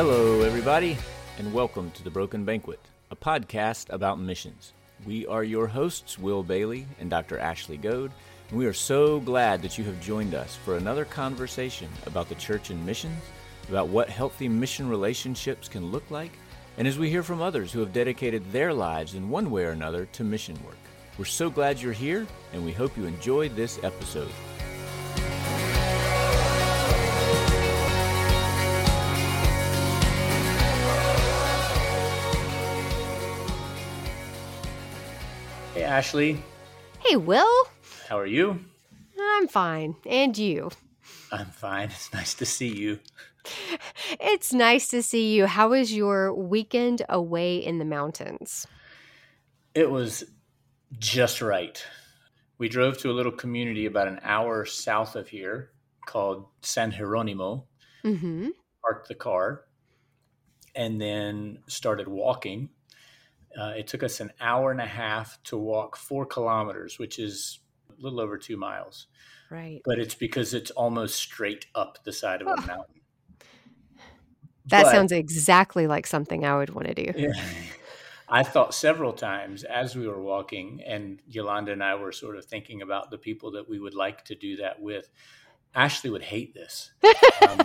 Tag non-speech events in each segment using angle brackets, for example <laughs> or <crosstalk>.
Hello, everybody, and welcome to The Broken Banquet, a podcast about missions. We are your hosts, Will Bailey and Dr. Ashley Goad, and we are so glad that you have joined us for another conversation about the church and missions, about what healthy mission relationships can look like, and as we hear from others who have dedicated their lives in one way or another to mission work. We're so glad you're here, and we hope you enjoyed this episode. Ashley. Hey, Will. How are you? I'm fine. And you? I'm fine. It's nice to see you. It's nice to see you. How was your weekend away in the mountains? It was just right. We drove to a little community about an hour south of here called San Jeronimo, Mm-hmm. parked the car, and then started walking. Uh, it took us an hour and a half to walk four kilometers, which is a little over two miles. Right. But it's because it's almost straight up the side of a Oh. mountain. That But- sounds exactly like something I would want to do. Yeah. I thought several times as we were walking, and Yolanda and I were sort of thinking about the people that we would like to do that with. Ashley would hate this. <laughs> Um,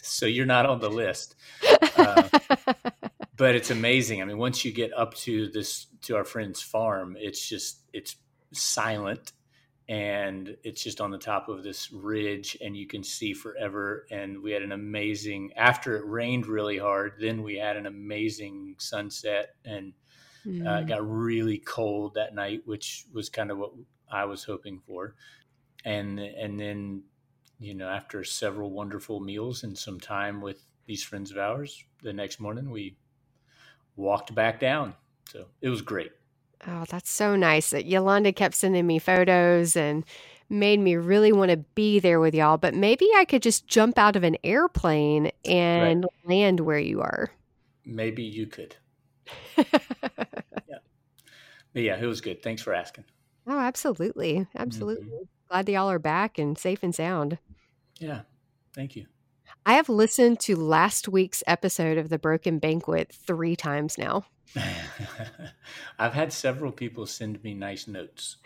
so you're not on the list. <laughs> Uh, but it's amazing. I mean, once you get up to this, to our friend's farm, it's just, it's silent and it's just on the top of this ridge and you can see forever and we had an amazing after it rained really hard then we had an amazing sunset and uh, Mm. it got really cold that night which was kind of what i was hoping for and and then you know after several wonderful meals and some time with these friends of ours the next morning we walked back down so it was great Oh, that's so nice. that Yolanda kept sending me photos and made me really want to be there with y'all. But maybe I could just jump out of an airplane and land where you are. maybe you could <laughs> but yeah it was good thanks for asking Oh, absolutely. Mm-hmm. Absolutely. Glad that y'all are back and safe and sound. yeah thank you I have listened to last week's episode of The Broken Banquet three times now. <laughs> I've had several people send me nice notes.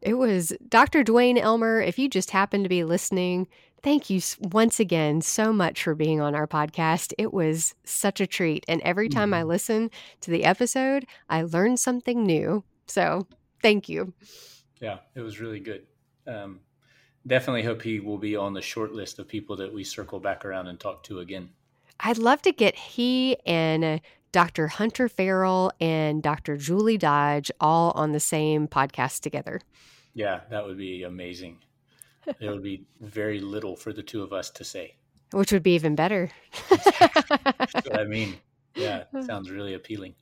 It was Dr. Duane Elmer. If you just happen to be listening, thank you once again so much for being on our podcast. It was such a treat. And every time I Mhm. listen to the episode, I learn something new. So thank you. Yeah, it was really good. Um, definitely hope he will be on the short list of people that we circle back around and talk to again. I'd love to get he and Dr. Hunter Farrell and Dr. Julie Dodge all on the same podcast together. Yeah, that would be amazing. There would be very little for the two of us to say. Which would be even better. <laughs> I mean. Yeah, it sounds really appealing.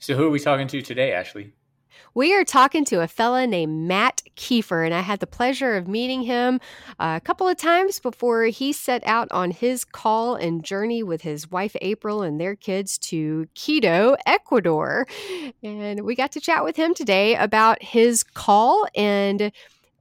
So, who are we talking to today, Ashley? We are talking to a fella named Matt Keifer, and I had the pleasure of meeting him uh, a couple of times before he set out on his call and journey with his wife April and their kids to Quito, Ecuador. And we got to chat with him today about his call and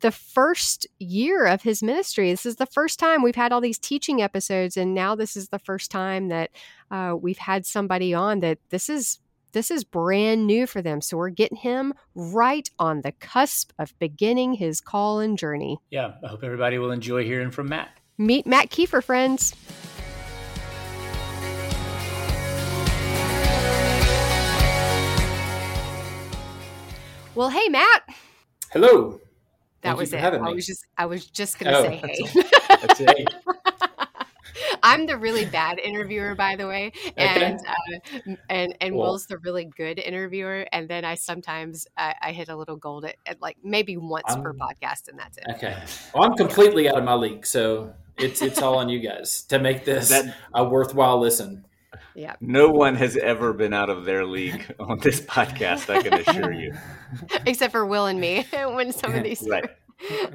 the first year of his ministry. This is the first time we've had all these teaching episodes, and now this is the first time that uh, we've had somebody on that this is this is brand new for them. So we're getting him right on the cusp of beginning his call and journey. Yeah, I hope everybody will enjoy hearing from Matt. Meet Matt Keifer, friends. Well, hey Matt. Hello. That Thank you was for it. having I me. was just I was just gonna Oh, say that's hey. That's it. <laughs> I'm the really bad interviewer, by the way, and uh, and and Well- Will's the really good interviewer. And then I sometimes I, I hit a little gold at, at like maybe once per I'm- podcast, and that's it. Okay. Well, I'm completely out of my league, so it's it's all on you guys to make <laughs> this That- a worthwhile listen. Yeah, No one has ever been out of their league <laughs> on this podcast, I can assure you. except for Will and me <laughs> when some of these. Right.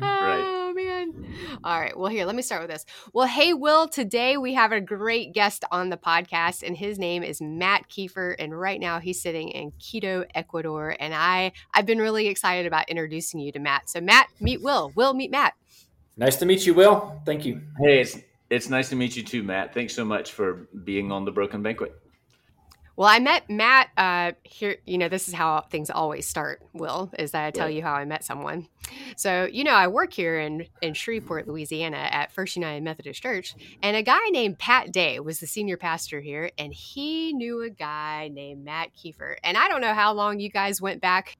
Oh man. All right. Well, here, let me start with this. Well, hey, Will, today we have a great guest on the podcast, and his name is Matt Keifer. And right now he's sitting in Quito, Ecuador. And I, I've been really excited about introducing you to Matt. So, Matt, meet Will. Will, meet Matt. Nice to meet you, Will. Thank you. Hey, it's It's nice to meet you too, Matt. Thanks so much for being on the Broken Banquet. Well, I met Matt uh, here. You know, this is how things always start. Will is that I tell you how I met someone. So, you know, I work here in in Shreveport, Louisiana, at First United Methodist Church, and a guy named Pat Day was the senior pastor here, and he knew a guy named Matt Keifer. And I don't know how long you guys went back.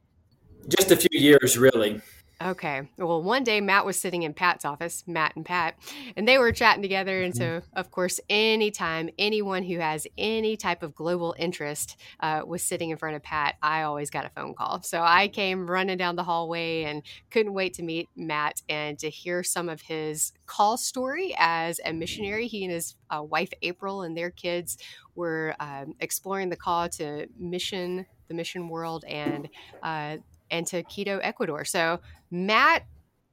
Just a few years, really. Okay. Well, one day Matt was sitting in Pat's office, Matt and Pat, and they were chatting together. And so, mm-hmm. of course, anytime anyone who has any type of global interest uh, was sitting in front of Pat, I always got a phone call. So I came running down the hallway and couldn't wait to meet Matt and to hear some of his call story as a missionary. He and his uh, wife, April, and their kids were um, exploring the call to mission the mission world and uh, and to Quito, Ecuador. So, Matt,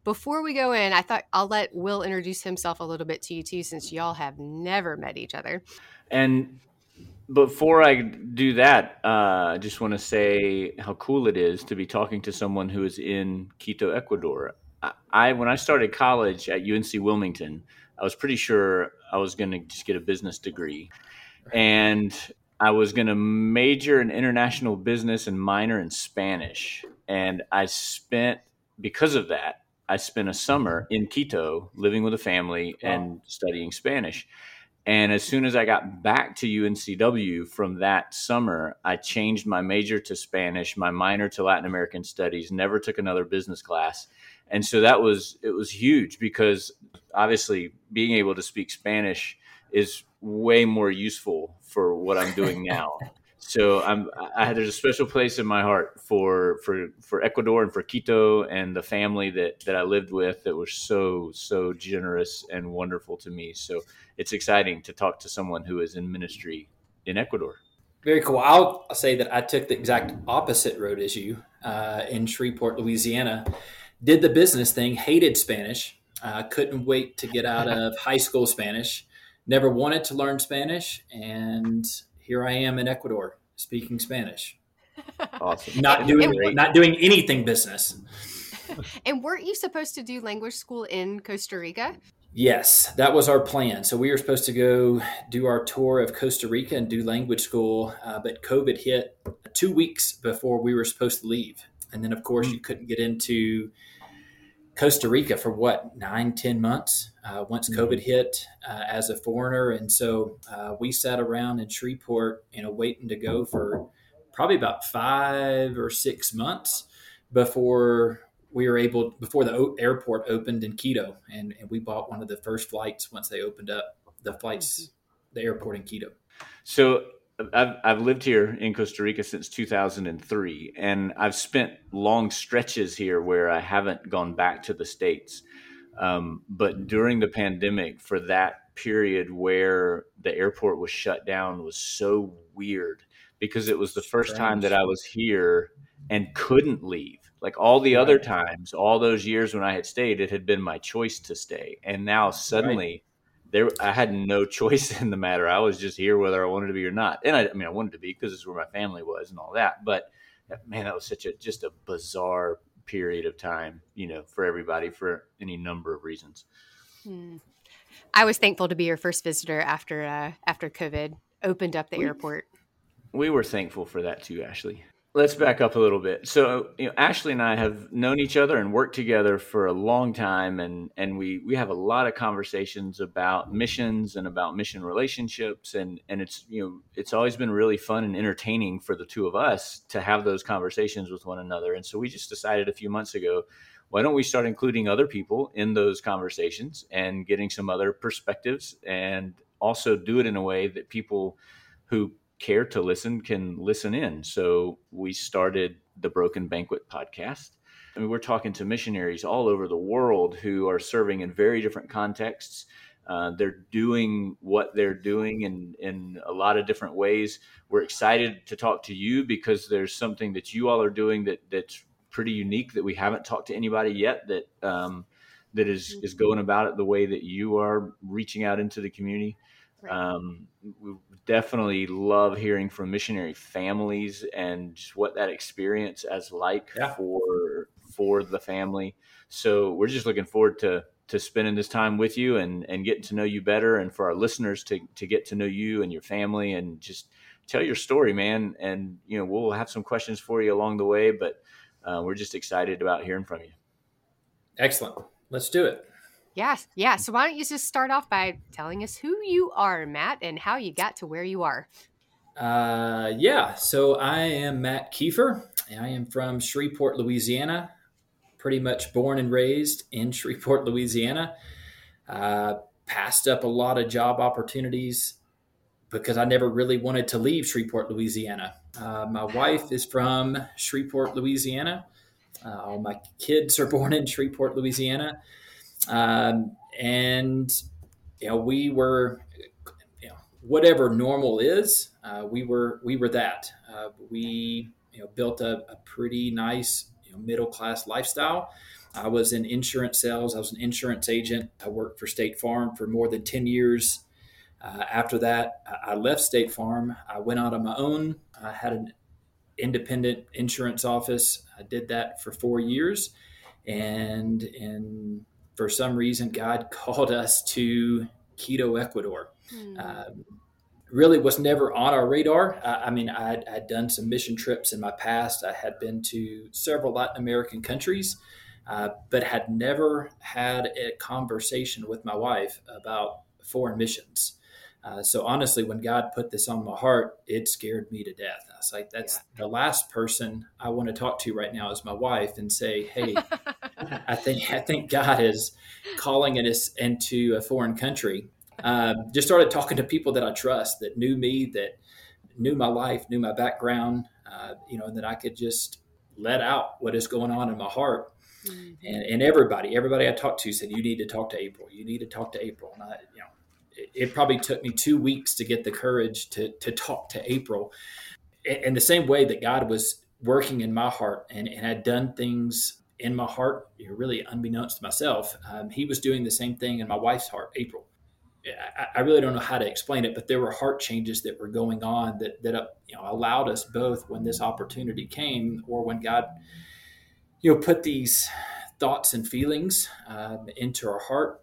before we go in, I thought I'll let Will introduce himself a little bit to you too, since y'all have never met each other. And before I do that, uh, I just want to say how cool it is to be talking to someone who is in Quito, Ecuador. I, I when I started college at UNC Wilmington, I was pretty sure I was going to just get a business degree, and I was going to major in international business and minor in Spanish. And I spent, because of that, I spent a summer in Quito living with a family wow. and studying Spanish. And as soon as I got back to UNCW from that summer, I changed my major to Spanish, my minor to Latin American studies, never took another business class. And so that was it was huge because obviously being able to speak Spanish is way more useful for what I'm doing <laughs> now. so I'm I, there's a special place in my heart for for for Ecuador and for Quito and the family that that I lived with that was so so generous and wonderful to me. So it's exciting to talk to someone who is in ministry in Ecuador. Very cool. I'll say that I took the exact opposite road as you uh, in Shreveport, Louisiana. Did the business thing, hated Spanish, uh, couldn't wait to get out of <laughs> high school Spanish never wanted to learn Spanish, and here I am in Ecuador speaking Spanish. <laughs> Awesome. Not doing not doing anything business. <laughs> and weren't you supposed to do language school in Costa Rica? Yes, that was our plan. So we were supposed to go do our tour of Costa Rica and do language school, uh, but COVID hit two weeks before we were supposed to leave. And then, of course, hmm. you couldn't get into Costa Rica for what nine, ten months uh, once mm-hmm. COVID hit uh, as a foreigner, and so uh, we sat around in Shreveport, you know, waiting to go for probably about five or six months before we were able before the airport opened in Quito, and, and we bought one of the first flights once they opened up the flights, mm-hmm. the airport in Quito. So I've, I've lived here in Costa Rica since 2003, and I've spent long stretches here where I haven't gone back to the States. Um, but during the pandemic, for that period where the airport was shut down, was so weird because it was the first time that I was here and couldn't leave. Like all the other times, all those years when I had stayed, it had been my choice to stay. And now suddenly, there I had no <laughs> choice in the matter. I was just here whether I wanted to be or not. And I, I mean, I wanted to be because it's where my family was and all that. But man, that was such a just a bizarre period of time, you know, for everybody for any number of reasons. Hmm. I was thankful to be your first visitor after uh, after COVID opened up the we, airport. We were thankful for that too, Ashley. Let's back up a little bit. So, you know, Ashley and I have known each other and worked together for a long time, and and we we have a lot of conversations about missions and about mission relationships, and and it's you know it's always been really fun and entertaining for the two of us to have those conversations with one another. And so we just decided a few months ago, why don't we start including other people in those conversations and getting some other perspectives, and also do it in a way that people who care to listen can listen in. So we started the Broken Banquet podcast. I mean, we're talking to missionaries all over the world who are serving in very different contexts. Uh, they're doing what they're doing in, in a lot of different ways. We're excited to talk to you because there's something that you all are doing that that's pretty unique that we haven't talked to anybody yet that um, that is is mm-hmm. going about it the way that you are reaching out into the community. Right. Um, we definitely love hearing from missionary families and what that experience as like yeah. for for the family. So we're just looking forward to to spending this time with you and and getting to know you better, and for our listeners to to get to know you and your family, and just tell your story, man. And you know, we'll have some questions for you along the way, but uh, we're just excited about hearing from you. Excellent. Let's do it. Yes, yeah. So why don't you just start off by telling us who you are, Matt, and how you got to where you are? Uh, yeah. So I am Matt Keifer. I am from Shreveport, Louisiana. Pretty much born and raised in <laughs> Shreveport, Louisiana. Uh, passed up a lot of job opportunities because I never really wanted to leave Shreveport, Louisiana. Uh, my wife is from Shreveport, Louisiana. Uh, all my kids are <laughs> born in Shreveport, Louisiana. Um, and, you know, we were, you know, whatever normal is, uh, we were, we were that. Uh, we, you know, built a, a pretty nice, you know, middle class lifestyle. I was in insurance sales. I was an insurance agent. I worked for State Farm for more than 10 years. Uh, after that, I left State Farm. I went out on my own. I had an independent insurance office. I did that for four years. And in, for some reason, God <laughs> called us to Quito, Ecuador. Mm. Um, really was never on our radar. I, I mean, I'd, I'd, done some mission trips in my past. I had been to several Latin American countries, uh, but had never had a conversation with my wife about foreign missions. Uh, so honestly, when God put this on my heart, it scared me to death. I was like, "That's yeah. the last person I want to talk to right now is my wife and say, hey, <laughs> I think I think God is calling us into a foreign country." Um, just started talking to people that I trust, that knew me, that knew my life, knew my background, uh, you know, and that I could just let out what is going on in my heart. Mm-hmm. And, and everybody, everybody I talked to said, "You need to talk to April. You need to talk to April." And I, you know it probably took me two weeks to get the courage to to talk to April. In the same way that God was working in my heart and, and had done things in my heart, really unbeknownst to myself, um, He was doing the same thing in my wife's heart, April. I, I, really don't know how to explain it, but there were heart changes that were going on that that uh, you know allowed us both when this opportunity came, or when God, you know, put these thoughts and feelings um, into our heart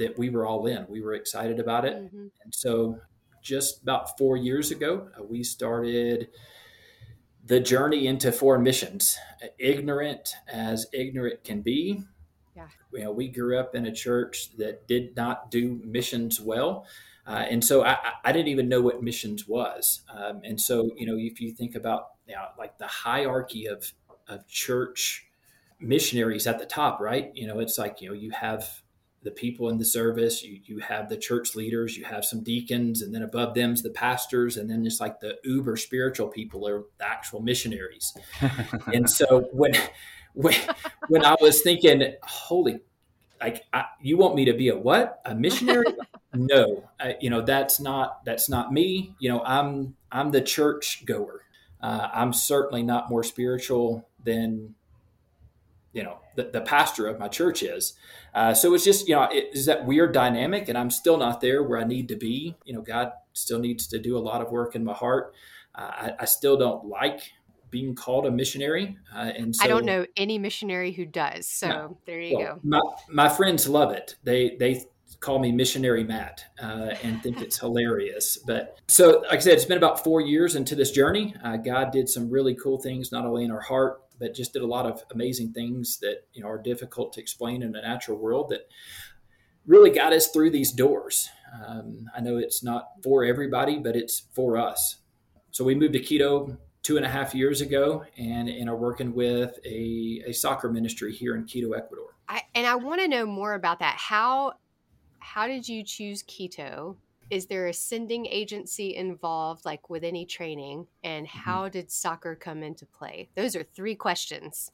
that we were all in. We were excited about it. Mm-hmm. And so just about four years ago, uh, we started the journey into foreign missions, ignorant as ignorant can be. Yeah. You know, we grew up in a church that did not do missions well. Uh, and so I, I, didn't even know what missions was. Um, and so, you know, if you think about you know, like the hierarchy of, of church missionaries at the top, right? You know, it's like, you know, you have the people in the service. You, you have the church leaders you have some deacons and then above them's the pastors and then just like the uber spiritual people are the actual missionaries. <laughs> And so when when when i was thinking holy like I, you want me to be a what? A missionary? <laughs> No I, you know that's not that's not me. You know i'm i'm the church goer. Uh, i'm certainly not more spiritual than you know the, the pastor of my church is. Uh, so it's just you know it is that weird dynamic and i'm still not there where i need to be. You know god still needs to do a lot of work in my heart. Uh, I, I, still don't like being called a missionary uh, and so, i don't know any missionary who does so no, there you well, go. my, my friends love it. They they call me missionary matt uh, and think it's hilarious but so like i said it's been about four years into this journey uh, god did some really cool things not only in our heart but just did a lot of amazing things that you know are difficult to explain in a natural world that really got us through these doors. Um, I know it's not for everybody, but it's for us. So we moved to Quito two and a half years ago and, and are working with a, a soccer ministry here in Quito, Ecuador. I, and I want to know more about that. How how did you choose Quito? is there a sending agency involved like with any training and mm-hmm. how did soccer come into play those are three questions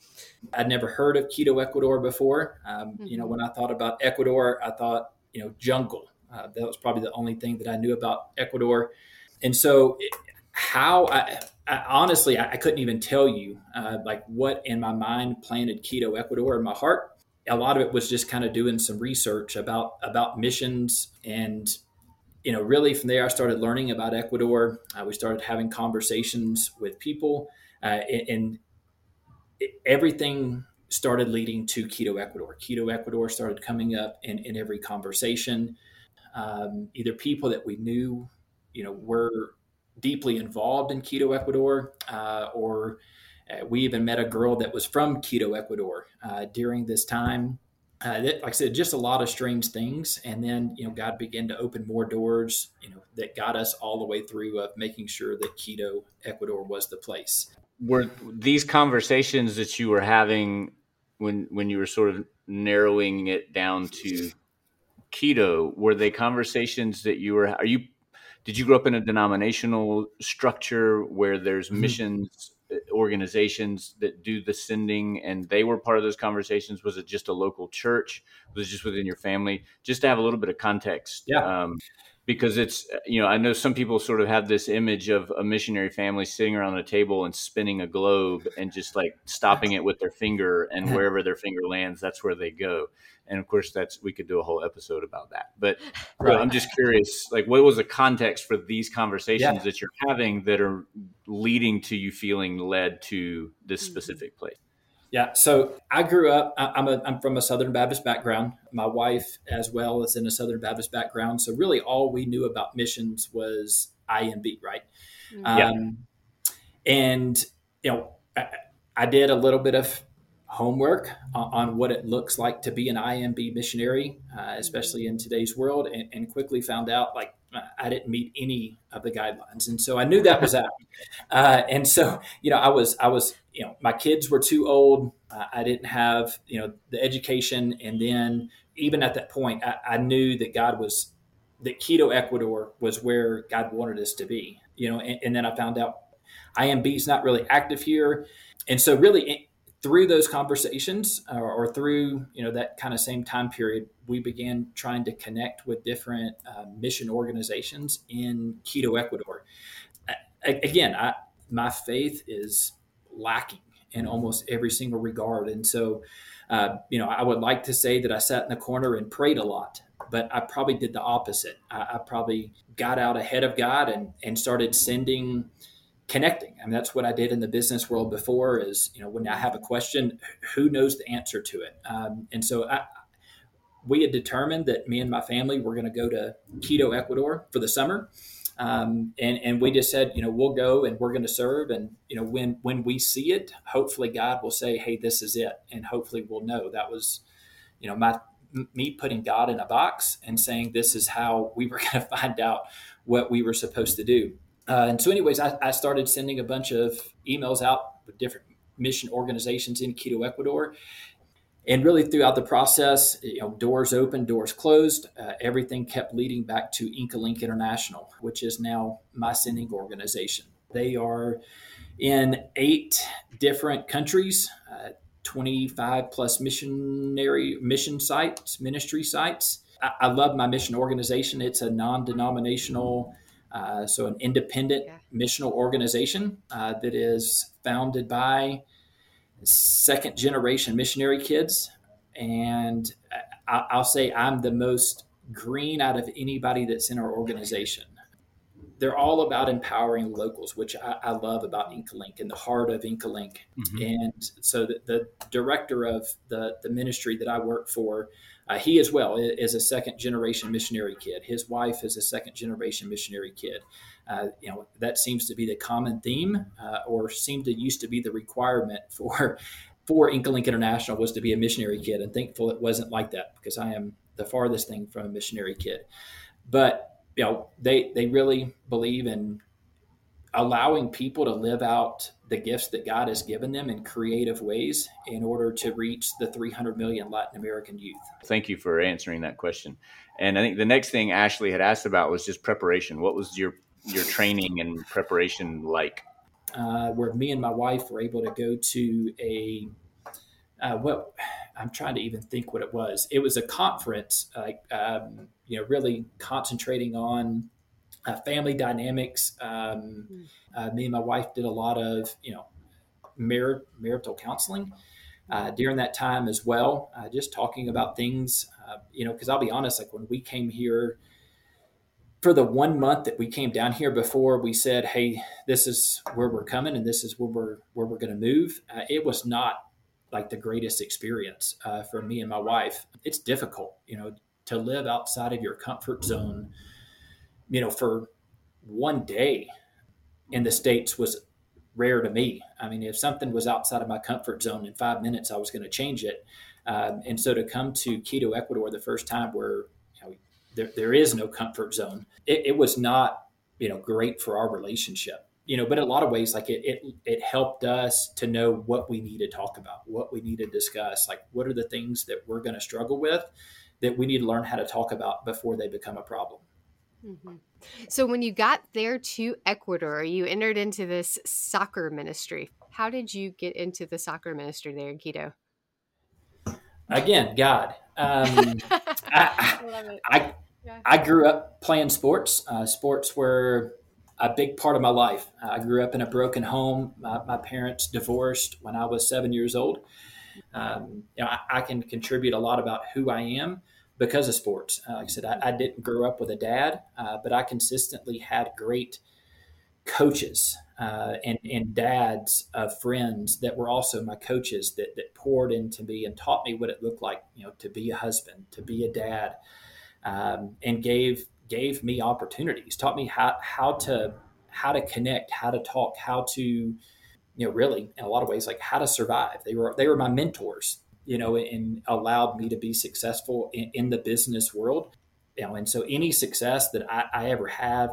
i'd never heard of quito ecuador before um, mm-hmm. you know mm-hmm. when i thought about ecuador i thought you know jungle uh, that was probably the only thing that i knew about ecuador and so how I, I honestly I, I, couldn't even tell you uh, like what in my mind planted quito ecuador in my heart a lot of it was just kind of doing some research about about missions and you know, really from there, I started learning about Ecuador. Uh, we started having conversations with people, uh, and, everything started leading to Quito Ecuador. Quito Ecuador started coming up in, in every conversation. Um, either people that we knew, you know, were deeply involved in Quito Ecuador, uh, or uh, we even met a girl that was from Quito, Ecuador uh, during this time. Uh, that, like I said, just a lot of strange things. And then, you know, God began to open more doors, you know, that got us all the way through of making sure that Quito, Ecuador was the place. Were these conversations that you were having when, when you were sort of narrowing it down to Quito, were they conversations that you were, are you, did you grow up in a denominational structure where there's mm-hmm. missions organizations that do the sending and they were part of those conversations. Was it just a local church? Was it just within your family? Just to have a little bit of context yeah. um, because it's you know i know some people sort of have this image of a missionary family sitting around a table and spinning a globe and just like stopping it with their finger and <laughs> wherever their finger lands that's where they go and of course that's we could do a whole episode about that but <laughs> right. i'm just curious like what was the context for these conversations yeah. that you're having that are leading to you feeling led to this mm-hmm. specific place yeah so i grew up i'm a i'm from a southern baptist background my wife as well is in a southern baptist background so really all we knew about missions was imb right mm-hmm. um, and you know I, I did a little bit of homework on what it looks like to be an IMB missionary, uh, especially in today's world, and, and, quickly found out like I didn't meet any of the guidelines, and so I knew that was out. <laughs> Uh, and so you know, I was I was you know my kids were too old. Uh, I didn't have you know the education, and then even at that point, I, I knew that God was that Quito Ecuador was where God wanted us to be. You know, and, and then I found out IMB is not really active here, and so really through those conversations or, or, through you know that kind of same time period we began trying to connect with different uh, mission organizations in quito ecuador. Again I, my faith is lacking in almost every single regard. And so uh, you know i would like to say that i sat in the corner and prayed a lot but i probably did the opposite. I, I probably got out ahead of god and, and started sending connecting. I mean, that's what I did in the business world before. Is you know when I have a question, who knows the answer to it? Um, and so I, we had determined that me and my family were going to go to Quito, Ecuador, for the summer. Um, and and we just said, you know, we'll go and we're going to serve, and you know, when when we see it, hopefully God will say, hey, this is it, and hopefully we'll know that was, you know, my me putting God in a box and saying this is how we were <laughs> going to find out what we were supposed to do. Uh, and so, anyways, I, I, started sending a bunch of emails out with different mission organizations in Quito, Ecuador. And really, throughout the process, you know, doors opened, doors closed. Uh, everything kept leading back to Inca Link International, which is now my sending organization. They are in eight different countries, uh, 25 plus missionary mission sites, ministry sites. I, I love my mission organization. It's a non denominational uh, so, an independent yeah. missional organization uh, that is founded by second generation missionary kids. And I, will say I'm the most green out of anybody that's in our organization. They're all about empowering locals, which I, I love about Inca Link and the heart of Inca Link. Mm-hmm. And so, the, the director of the, the ministry that I work for uh, he as well is a second generation missionary kid. His wife is a second generation missionary kid. Uh, you know that seems to be the common theme, uh, or seemed to used to be the requirement <laughs> for for Inca Link International was to be a missionary kid. And thankful it wasn't like that because I am the farthest thing from a missionary kid. But you know they they really believe in allowing people to live out the gifts that God has given them in creative ways in order to reach the 300 million Latin American youth. Thank you for answering that question. And I think the next thing Ashley had asked about was just preparation. What was your your training and preparation like? Uh, where me and my wife were able to go to a uh, what I'm trying to even think what it was. It was a conference, like um, you know, really concentrating on uh, family dynamics. Um, hmm. uh, me and my wife did a lot of, you know, mar- marital counseling uh, during that time as well, uh, just talking about things, uh, you know, because I'll be honest, like when we came here for the one month that we came down here before we said, hey, this is where we're coming and this is where we're, where we're going to move, uh, it was not like the greatest experience uh, for me and my wife. It's difficult, you know, to live outside of your comfort zone, you know, for one day in the States was rare to me. I mean, if something was outside of my comfort zone in five minutes, I was going to change it. Um, and so to come to Quito, Ecuador, the first time where you know, there, there is no comfort zone, it, it was not, you know, great for our relationship you know, but in a lot of ways, like it, it, it helped us to know what we need to talk about, what we need to discuss, like what are the things that we're going to struggle with that we need to learn how to talk about before they become a problem. Mm-hmm. So, when you got there to Ecuador, you entered into this soccer ministry. How did you get into the soccer ministry there in Quito? Again, God. Um, <laughs> I, I, I, I, grew up playing sports. Uh, sports were a big part of my life. I grew up in a broken home. My, my parents divorced when I was seven years old. Um, you know, I, I, can contribute a lot about who I am because of sports. Uh, like I said, I, I, didn't grow up with a dad, uh, but I consistently had great coaches uh, and, and dads of friends that were also my coaches that, that poured into me and taught me what it looked like, you know, to be a husband, to be a dad, um, and gave gave me opportunities, taught me how how to how to connect, how to talk, how to you know really in a lot of ways like how to survive. They were they were my mentors, you know, and allowed me to be successful in, in the business world. You know, and so any success that I, I ever have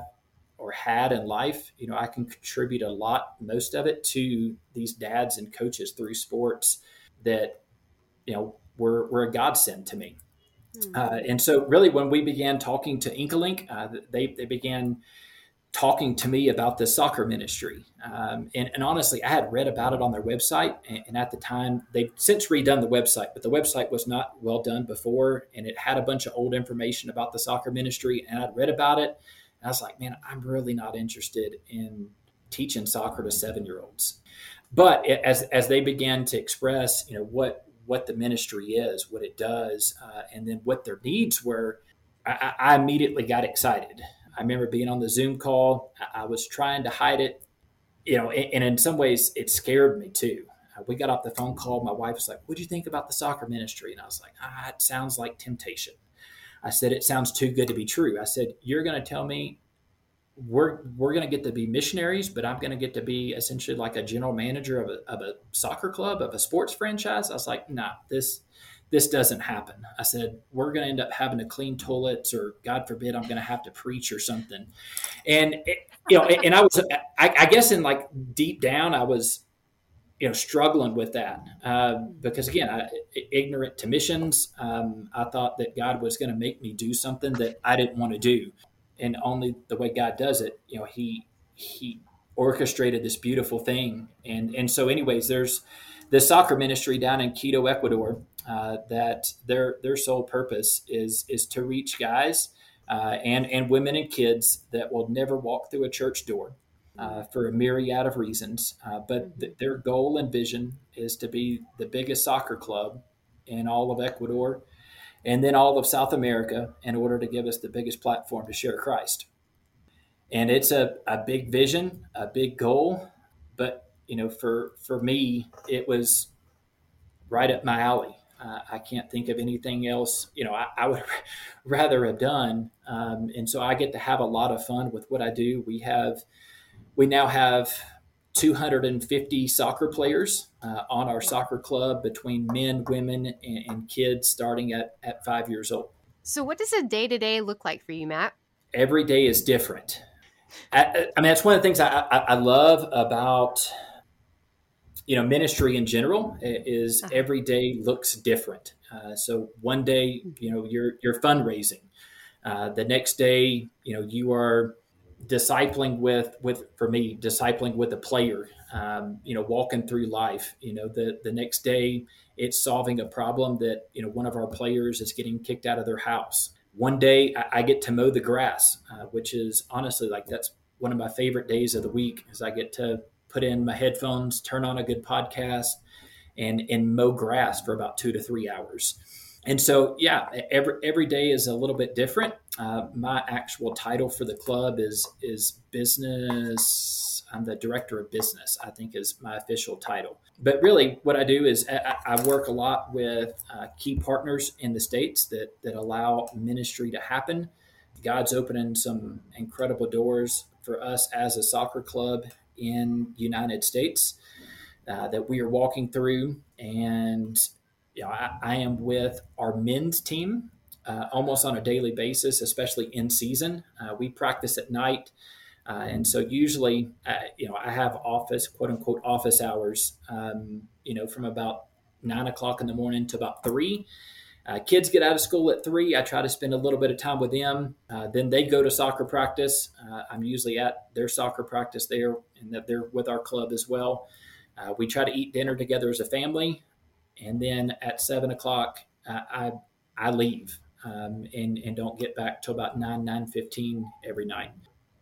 or had in life, you know, I can contribute a lot, most of it to these dads and coaches through sports that, you know, were, were a godsend to me. Hmm. Uh, and so, really, when we began talking to Inca Link, uh, they, they began talking to me about the soccer ministry. Um, and, and, honestly, I had read about it on their website. And, and, at the time, they've since redone the website, but the website was not well done before. And it had a bunch of old information about the soccer ministry. And I'd read about it. And I was like, man, I'm really not interested in teaching soccer to seven year olds. But as, as they began to express, you know, what what the ministry is, what it does, uh, and then what their needs were, I, I, immediately got excited. I remember being on the Zoom call. I, was trying to hide it, you know, and, and in some ways it scared me too. Uh, we got off the phone call. My wife was like, "What do you think about the soccer ministry?" And I was like, "Ah, it sounds like temptation." I said, "It sounds too good to be true." I said, "You're going to tell me we're we're going to get to be missionaries, but I'm going to get to be essentially like a general manager of a, of a soccer club of a sports franchise. I was like, nah, this this doesn't happen. I said we're going to end up having to clean toilets, or God forbid, I'm going to have to preach or something. And it, you know, and I was, I, I, guess, in like deep down, I was, you know, struggling with that uh, because again, I, ignorant to missions. Um, I thought that God was going to make me do something that I didn't want to do and only the way God does it, you know, he he orchestrated this beautiful thing. And and so, anyways, there's this soccer ministry down in Quito, Ecuador, uh, that their their sole purpose is is to reach guys uh, and and women and kids that will never walk through a church door. Uh, for a myriad of reasons, uh, but th- their goal and vision is to be the biggest soccer club in all of Ecuador and then all of South America in order to give us the biggest platform to share Christ. And it's a, a big vision, a big goal, but you know, for for me, it was right up my alley. Uh, I can't think of anything else, you know, I, I would <laughs> rather have done. Um, and so I get to have a lot of fun with what I do. We have, we now have 250 soccer players uh, on our soccer club between men, women, and, and, kids starting at, at five years old. So, what does a day to day look like for you, Matt? Every day is different. I, I mean, that's one of the things I, I, I, love about you know ministry in general is uh-huh. every day looks different. Uh, so one day, you know, you're you're fundraising. Uh, the next day, you know, you are discipling with with for me discipling with a player um, you know walking through life you know the the next day it's solving a problem that you know one of our players is getting kicked out of their house one day i, I get to mow the grass uh, which is honestly like that's one of my favorite days of the week is i get to put in my headphones turn on a good podcast and and mow grass for about two to three hours and so yeah every every day is a little bit different uh, my actual title for the club is is business I'm the director of business, I think is my official title. But really, what I do is I, I work a lot with uh, key partners in the states that, that allow ministry to happen. God's opening some incredible doors for us as a soccer club in United States uh, that we are walking through. And you know, I, I am with our men's team uh, almost on a daily basis, especially in season. Uh, we practice at night. Uh, and so usually, uh, you know, I have office, quote unquote, office hours, um, you know, from about nine o'clock in the morning to about three. Uh, kids get out of school at three. I try to spend a little bit of time with them. Uh, then they go to soccer practice. I'm usually at their soccer practice there, and that they're with our club as well. we try to eat dinner together as a family, and then at seven o'clock, I I leave um, and and don't get back till about nine nine fifteen every night.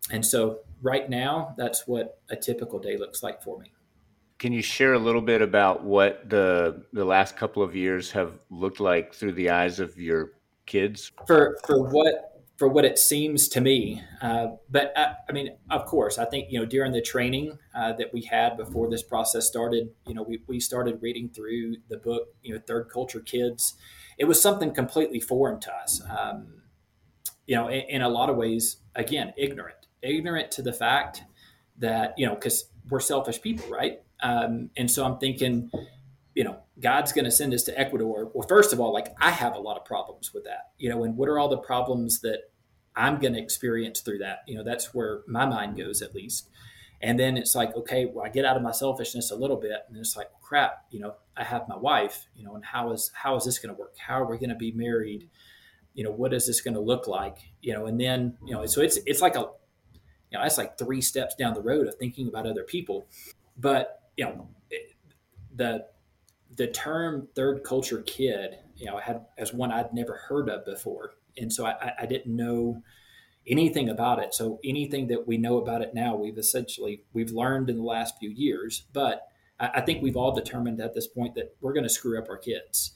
And so right now, that's what a typical day looks like for me. Can you share a little bit about what the the last couple of years have looked like through the eyes of your kids? For for what for what it seems to me. Uh, but I, uh, I, mean, of course, I think you know during the training uh, that we had before this process started, you know, we we started reading through the book, you know, Third Culture Kids, it was something completely foreign to us. Um, you know, in, in, a lot of ways, again, ignorant, ignorant to the fact that you know, because we're selfish people, right? Um, and so I'm thinking, you know, God's going to send us to Ecuador. Well, first of all, like I have a lot of problems with that, you know, and what are all the problems that I'm going to experience through that? You know, that's where my mind goes at least. And then it's like, okay, well, I get out of my selfishness a little bit, and it's like, crap, you know, I have my wife, you know, and how is how is this going to work? How are we going to be married? You know, what is this going to look like? You know, and then you know, so it's it's like a, you know, that's like three steps down the road of thinking about other people. But you know, it, the the term third culture kid, you know, had as one I'd never heard of before, and so I, I didn't know anything about it. So anything that we know about it now, we've essentially we've learned in the last few years. But I, I think we've all determined at this point that we're going to screw up our kids.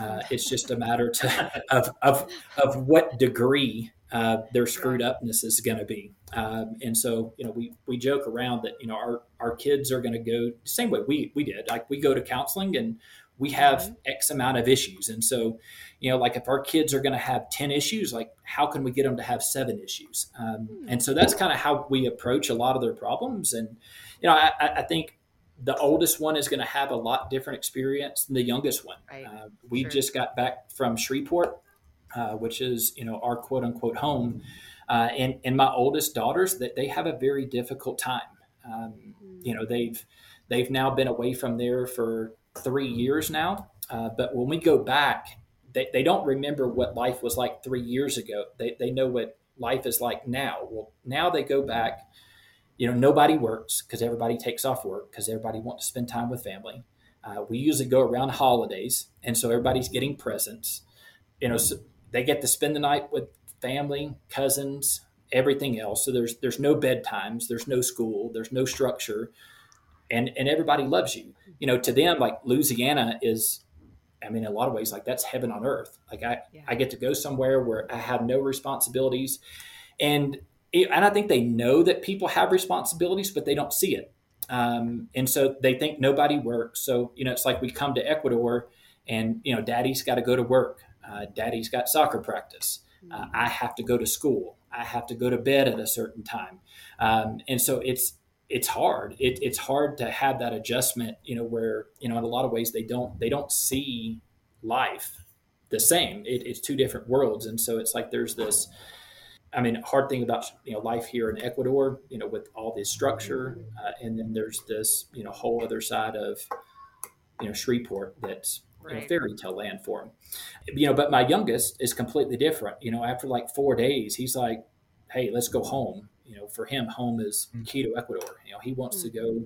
Uh, it's just a matter to, of, of, of what degree uh, their screwed upness is going to be. Um, and so, you know, we, we joke around that, you know, our, our kids are going to go the same way we, we did. Like we go to counseling and we have mm-hmm. X amount of issues. And so, you know, like if our kids are going to have 10 issues, like how can we get them to have seven issues? Um, hmm. and so that's kind of how we approach a lot of their problems. And, you know, I, I think the oldest one is going to have a lot different experience than the youngest one. Right. Uh, we sure. just got back from Shreveport, uh, which is, you know, our quote unquote home. Uh, and, and my oldest daughters that they have a very difficult time. Um, you know, they've, they've now been away from there for three years now. Uh, but when we go back, they, they don't remember what life was like three years ago. They, they know what life is like now. Well, now they go back. You know, nobody works because everybody takes off work because everybody wants to spend time with family. Uh, we usually go around holidays, and so everybody's getting presents. You know, so they get to spend the night with family, cousins, everything else. So there's there's no bedtimes, there's no school, there's no structure and and everybody loves you. You know, to them, like Louisiana is, I mean, in a lot of ways, like that's heaven on earth. Like I, yeah. I get to go somewhere where I have no responsibilities, and it, and I think they know that people have responsibilities, but they don't see it. Um, and so they think nobody works. So you know, it's like we come to Ecuador, and you know, Daddy's got to go to work. Uh, Daddy's got soccer practice. Uh. I have to go to school. I have to go to bed at a certain time. Um, and so it's it's hard. It, it's hard to have that adjustment, you know, where you know in a lot of ways they don't they don't see life the same. It, it's two different worlds, and so it's like there's this. I mean, hard thing about you know life here in Ecuador, you know, with all this structure, uh, and then there's this you know whole other side of you know Shreveport that's right. you know, fairy tale land for him. You know, but my youngest is completely different. You know, after like four days, he's like, "Hey, let's go home." you know, for him, home is mm. Quito Ecuador. You know, he wants to go,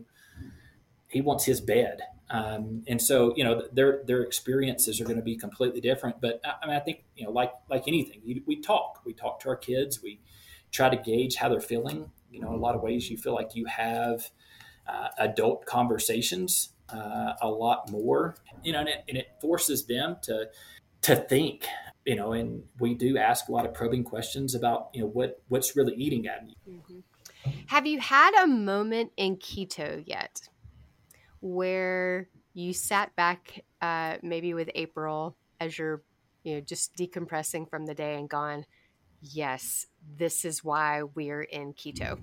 he wants his bed. Um, and so, you know, their, their experiences are going to be completely different. But I, mean, I think, you know, like, like anything, we, we talk, we talk to our kids, we try to gauge how they're feeling. You know, in a lot of ways you feel like you have uh, adult conversations uh, a lot more, you know, and it, and it forces them to, to think you know, and we do ask a lot of probing questions about, you know, what what's really eating at you. Mm-hmm. Have you had a moment in Quito yet where you sat back, uh, maybe with April as you're, you know, just decompressing from the day and gone, yes, this is why we're in Quito?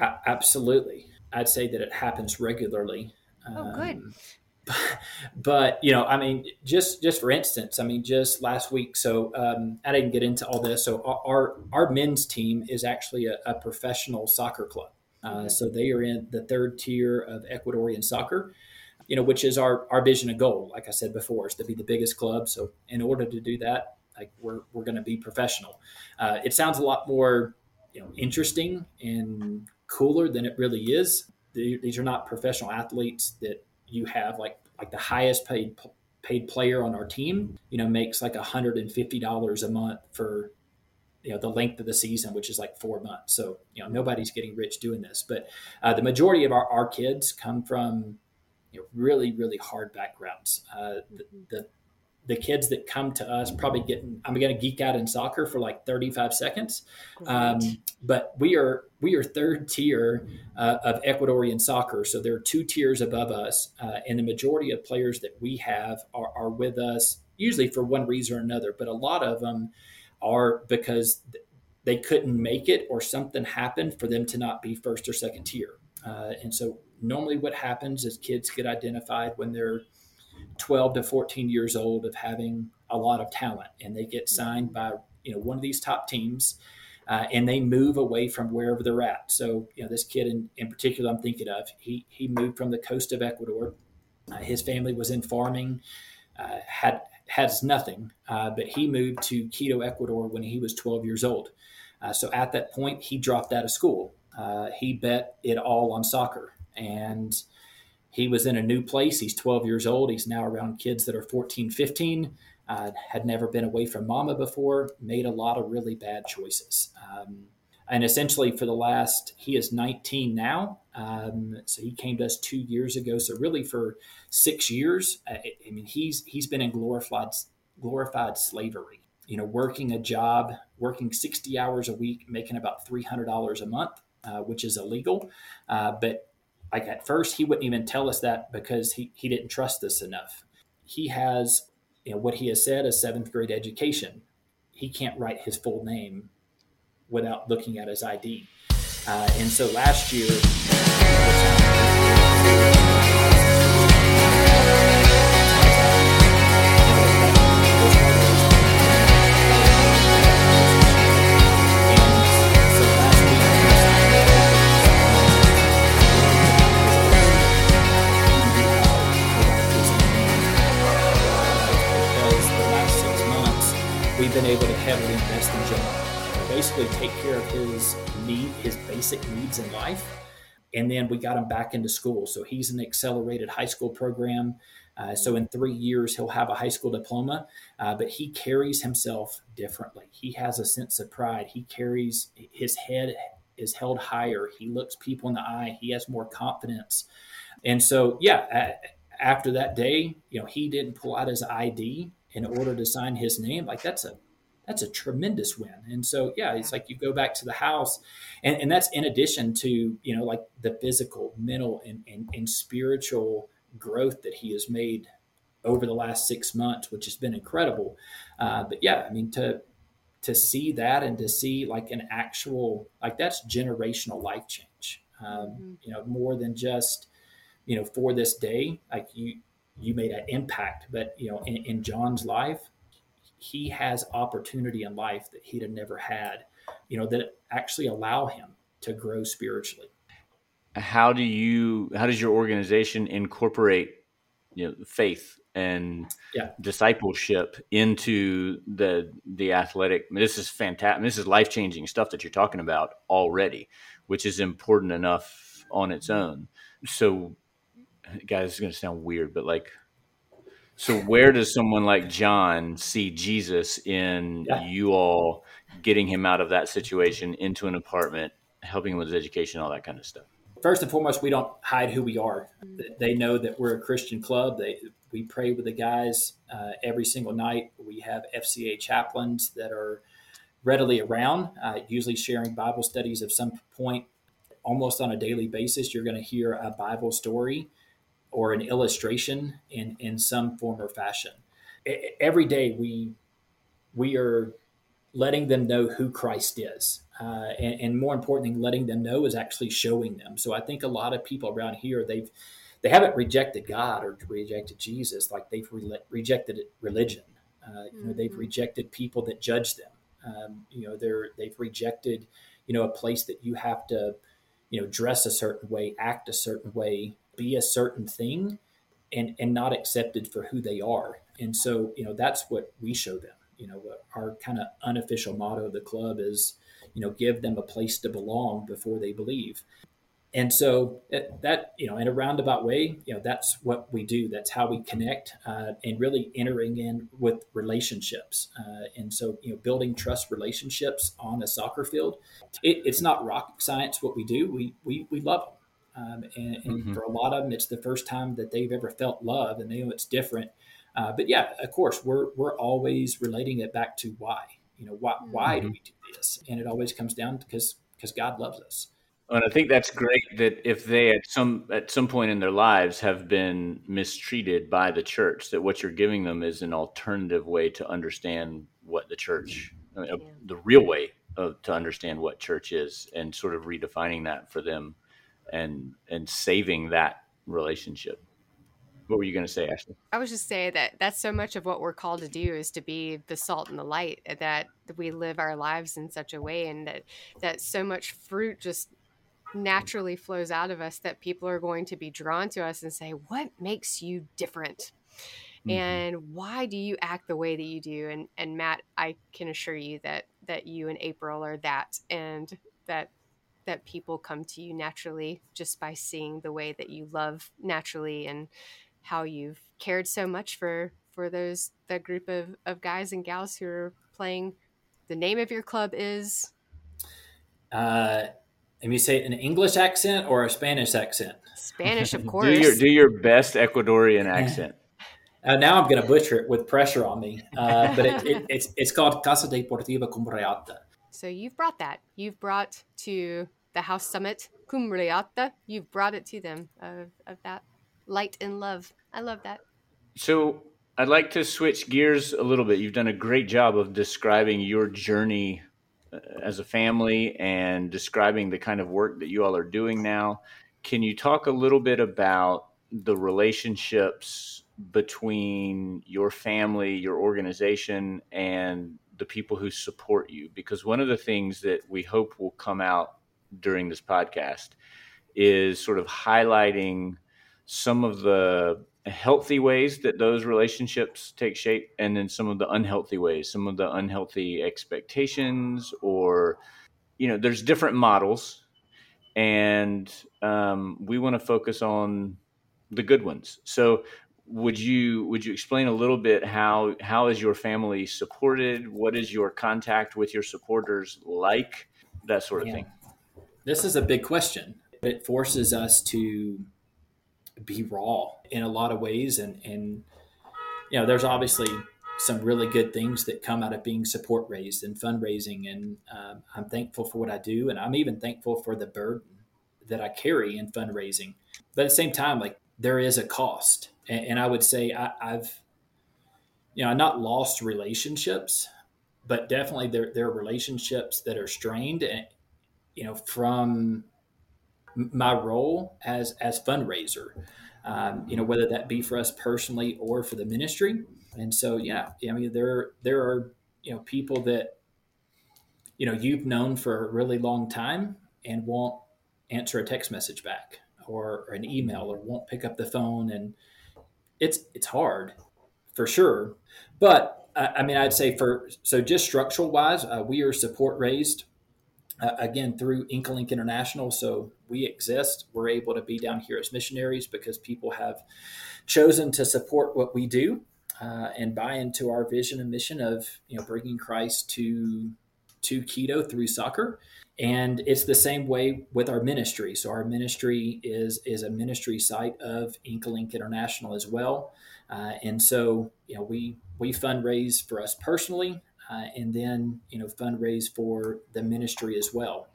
Uh, absolutely. I'd say that it happens regularly. Oh, good. Um, <laughs> but you know, I mean, just just for instance, I mean, just last week. So um, I didn't get into all this. So our our men's team is actually a, a professional soccer club. Uh, so they are in the third tier of Ecuadorian soccer. You know, which is our our vision and goal. Like I said before, is to be the biggest club. So in order to do that, like we're we're going to be professional. Uh, it sounds a lot more you know interesting and cooler than it really is. These are not professional athletes that you have like like the highest paid paid player on our team, you know, makes like $150 a month for you know the length of the season, which is like four months. So you know nobody's getting rich doing this, but uh, the majority of our, our kids come from you know really really hard backgrounds. Uh, the, the the kids that come to us probably getting i'm going to geek out in soccer for like 35 seconds. Um, but we are we are third tier uh, of ecuadorian soccer. So there are two tiers above us uh, and the majority of players that we have are, are with us usually for one reason or another. But a lot of them are because they couldn't make it or something happened for them to not be first or second tier. Uh, and so normally what happens is kids get identified when they're 12 to 14 years old of having a lot of talent and they get signed by you know one of these top teams uh, and they move away from wherever they're at. So you know this kid in, in particular i'm thinking of he, he moved from the coast of ecuador. Uh, his family was in farming uh, had has nothing uh, but he moved to quito ecuador when he was 12 years old. Uh, so at that point he dropped out of school. Uh, he bet it all on soccer and he was in a new place. He's 12 years old. He's now around kids that are 14, 15. Uh, had never been away from mama before, made a lot of really bad choices. Um, and essentially, for the last, he is 19 now. Um, so he came to us two years ago. So really, for six years, I, I mean, he's he's been in glorified glorified slavery. You know, working a job, working 60 hours a week, making about $300 a month, uh, which is illegal. Uh, but like at first he wouldn't even tell us that because he, he didn't trust us enough. He has you know what he has said a seventh grade education. He can't write his full name without looking at his id uh, and so last year Basically, take care of his need, his basic needs in life, and then we got him back into school. So he's an accelerated high school program. Uh, so in three years, he'll have a high school diploma, uh, but he carries himself differently. He has a sense of pride. He carries his head is held higher. He looks people in the eye. He has more confidence. And so, yeah, after that day, you know, he didn't pull out his ID in order to sign his name, like that's a that's a tremendous win. And so, yeah, it's like you go back to the house, and, and that's in addition to you know like the physical, mental, and, and, and spiritual growth that he has made over the last six months, which has been incredible. Uh, but yeah, I mean to to see that and to see like an actual like that's generational life change. Um, mm-hmm. You know, more than just you know for this day, like you you made an impact. But you know, in, in John's life, he has opportunity in life that he'd have never had. You know, that actually allow him to grow spiritually. How do you? How does your organization incorporate you know faith and yeah. discipleship into the the athletic this is fantastic this is life-changing stuff that you're talking about already which is important enough on its own so guys, is going to sound weird, but like, so where does someone like John see Jesus in yeah. you all getting him out of that situation into an apartment, helping him with his education, all that kind of stuff? First and foremost, we don't hide who we are. They know that we're a Christian club. They we pray with the guys uh, every single night. We have FCA chaplains that are readily around, uh, usually sharing Bible studies of some point almost on a daily basis, you're going to hear a Bible story or an illustration in, in some form or fashion. Every day we we are letting them know who Christ is. Uh, and, and, more importantly, letting them know is actually showing them. So I think a lot of people around here, they've they haven't rejected God or rejected Jesus, like they've re- rejected religion. Uh, you know, they've mm-hmm. rejected people that judge them. Um, you know, they're they've rejected, you know, a place that you have to, you know, dress a certain way, act a certain way, be a certain thing, and and not accepted for who they are. And so, you know, that's what we show them. You know, our kind of unofficial motto of the club is, you know, give them a place to belong before they believe. And so that you know in a roundabout way you know that's what we do. That's how we connect uh, and really entering in with relationships. Uh, and so you know building trust relationships on a soccer field it, it's not rocket science what we do. We we, we love them um, and, and mm-hmm. for a lot of them it's the first time that they've ever felt love and they know it's different uh, but yeah of course we're we're always relating it back to why you know why mm-hmm. why do mm-hmm. we do this and it always comes down because because god loves us and I think that's great that if they at some at some point in their lives have been mistreated by the church, that what you're giving them is an alternative way to understand what the church, I mean, yeah. the real way of, to understand what church is, and sort of redefining that for them, and and saving that relationship. What were you going to say, Ashley? I was just saying that that's so much of what we're called to do is to be the salt and the light. That we live our lives in such a way, and that that so much fruit just naturally flows out of us that people are going to be drawn to us and say, What makes you different? Mm-hmm. And why do you act the way that you do? And and Matt, I can assure you that that you and April are that and that that people come to you naturally just by seeing the way that you love naturally and how you've cared so much for for those that group of, of guys and gals who are playing the name of your club is uh and you say an English accent or a Spanish accent? Spanish, of course. <laughs> do your do your best Ecuadorian <laughs> accent. Uh, now I'm going to butcher it with pressure on me, uh, but it, it, <laughs> it's it's called Casa Deportiva Cumbre Alta. So you've brought that. You've brought to the House Summit Cumbre Alta. You've brought it to them of, of that light and love. I love that. So I'd like to switch gears a little bit. You've done a great job of describing your journey uh, as a family and describing the kind of work that you all are doing now. Can you talk a little bit about the relationships between your family, your organization, and the people who support you? Because one of the things that we hope will come out during this podcast is sort of highlighting some of the healthy ways that those relationships take shape and then some of the unhealthy ways some of the unhealthy expectations or you know there's different models and um, we want to focus on the good ones. So would you would you explain a little bit how how is your family supported? What is your contact with your supporters like? That sort of yeah. thing this is a big question. It forces us to be raw in a lot of ways and and you know there's obviously some really good things that come out of being support raised and fundraising and um, i'm thankful for what i do and i'm even thankful for the burden that i carry in fundraising. But at the same time like there is a cost and, and i would say I, i've you know not lost relationships but definitely there, there are relationships that are strained and you know from my role as as fundraiser um, you know whether that be for us personally or for the ministry. And so yeah i mean there there are you know people that you know you've known for a really long time and won't answer a text message back or, or an email or won't pick up the phone. And it's it's hard for sure. But I mean, I'd say for so just structural wise, uh, we are support raised uh, again through Inca Link International. So we exist. We're able to be down here as missionaries because people have chosen to support what we do uh, and buy into our vision and mission of you know bringing Christ to to Quito through soccer. And it's the same way with our ministry. So our ministry is is a ministry site of Inca Link International as well. Uh, and so you know we we fundraise for us personally uh, and then you know fundraise for the ministry as well.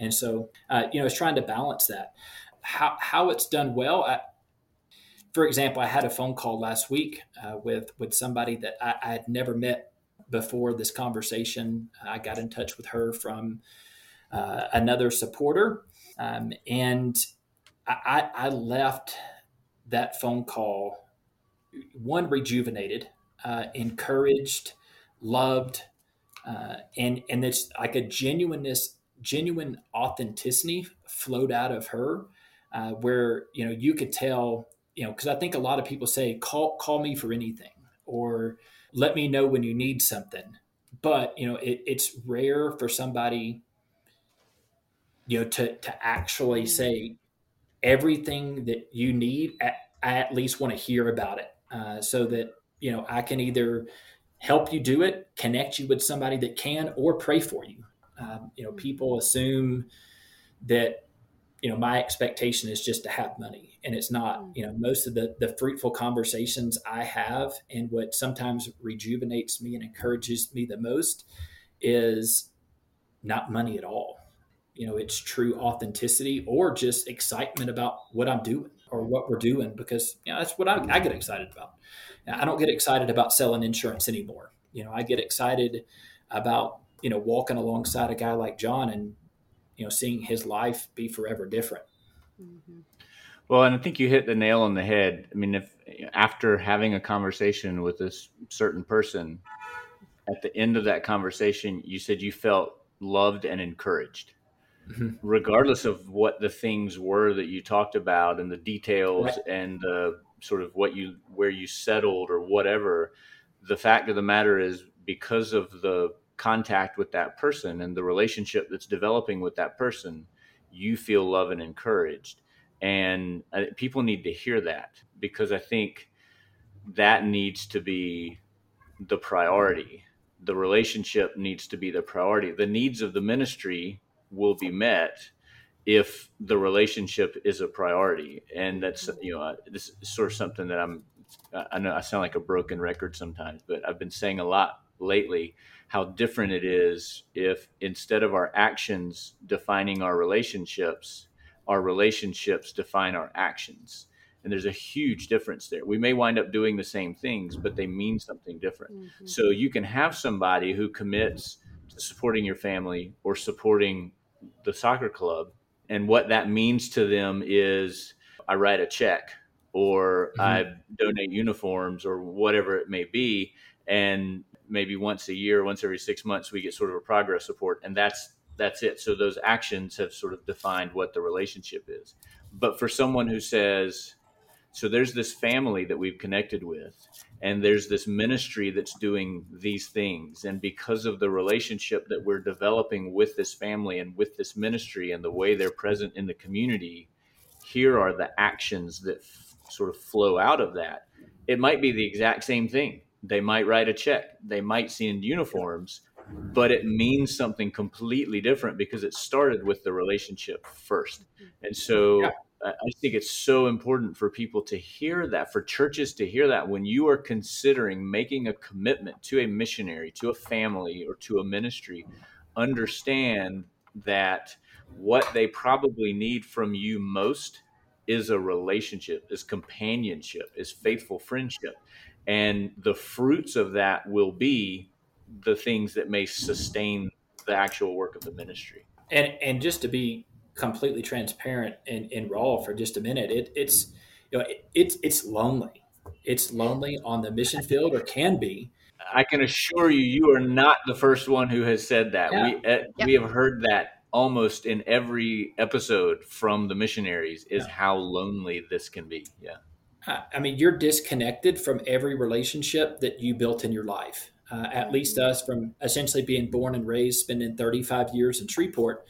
And so, uh, you know, it's trying to balance that. How, how it's done well, I, for example, I had a phone call last week uh, with with somebody that I, I, had never met before this conversation. I got in touch with her from uh, another supporter, um, and I, I, left that phone call one rejuvenated, uh, encouraged, loved, uh, and and it's like a genuineness, genuine authenticity flowed out of her, uh, where you know you could tell you know, because I think a lot of people say, call, call me for anything or let me know when you need something. But, you know, it, it's rare for somebody, you know, to, to actually mm-hmm. say everything that you need. I, I at least want to hear about it uh, so that, you know, I can either help you do it, connect you with somebody that can, or pray for you. Um, you know, people mm-hmm. assume that you know my expectation is just to have money and it's not mm. you know most of the the fruitful conversations i have and what sometimes rejuvenates me and encourages me the most is not money at all you know it's true authenticity or just excitement about what i'm doing or what we're doing because you know that's what i, I get excited about. I don't get excited about selling insurance anymore. You know i get excited about you know walking alongside a guy like john and you know seeing his life be forever different. Mm-hmm. well and i think you hit the nail on the head. I mean if after having a conversation with this certain person at the end of that conversation you said you felt loved and encouraged mm-hmm. regardless of what the things were that you talked about and the details right. and the sort of what you where you settled or whatever the fact of the matter is because of the contact with that person and the relationship that's developing with that person, you feel loved and encouraged. And uh, people need to hear that because I think that needs to be the priority. The relationship needs to be the priority. The needs of the ministry will be met if the relationship is a priority. And that's, you know, this is sort of something that I'm, I know I sound like a broken record sometimes, but I've been saying a lot lately how different it is if instead of our actions defining our relationships, our relationships define our actions. And there's a huge difference there. We may wind up doing the same things, but they mean something different. Mm-hmm. So you can have somebody who commits to supporting your family or supporting the soccer club. And what that means to them is I write a check or mm-hmm. I donate uniforms or whatever it may be. And maybe once a year, once every six months, we get sort of a progress report, and that's that's it. So those actions have sort of defined what the relationship is. But for someone who says, so there's this family that we've connected with, and there's this ministry that's doing these things, and because of the relationship that we're developing with this family and with this ministry and the way they're present in the community, here are the actions that f- sort of flow out of that. It might be the exact same thing they might write a check, they might send uniforms, but it means something completely different because it started with the relationship first. And so yeah. I think it's so important for people to hear that, for churches to hear that when you are considering making a commitment to a missionary, to a family, or to a ministry, understand that what they probably need from you most is a relationship, is companionship, is faithful friendship. And the fruits of that will be the things that may sustain the actual work of the ministry. And and just to be completely transparent and, and raw for just a minute it, it's you know it, it's it's lonely it's lonely on the mission field or can be i can assure you you are not the first one who has said that yeah. we uh, yep. we have heard that almost in every episode from the missionaries is yeah. how lonely this can be yeah I mean, you're disconnected from every relationship that you built in your life. Uh, at least mm-hmm. us, from essentially being born and raised, spending 35 years in Shreveport.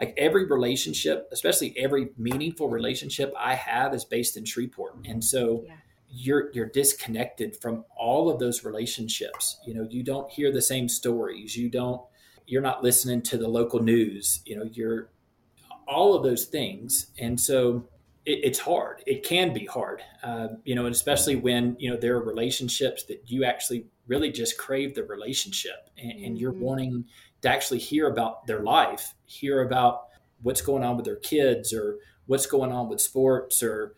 Like every relationship, especially every meaningful relationship I have, is based in Shreveport, and so yeah. you're you're disconnected from all of those relationships. You know, you don't hear the same stories. You don't. You're not listening to the local news. You know, you're all of those things, and so it, it's hard. It can be hard, uh, you know, and especially when you know there are relationships that you actually really just crave the relationship, and, and you're mm-hmm. wanting to actually hear about their life, hear about what's going on with their kids or what's going on with sports or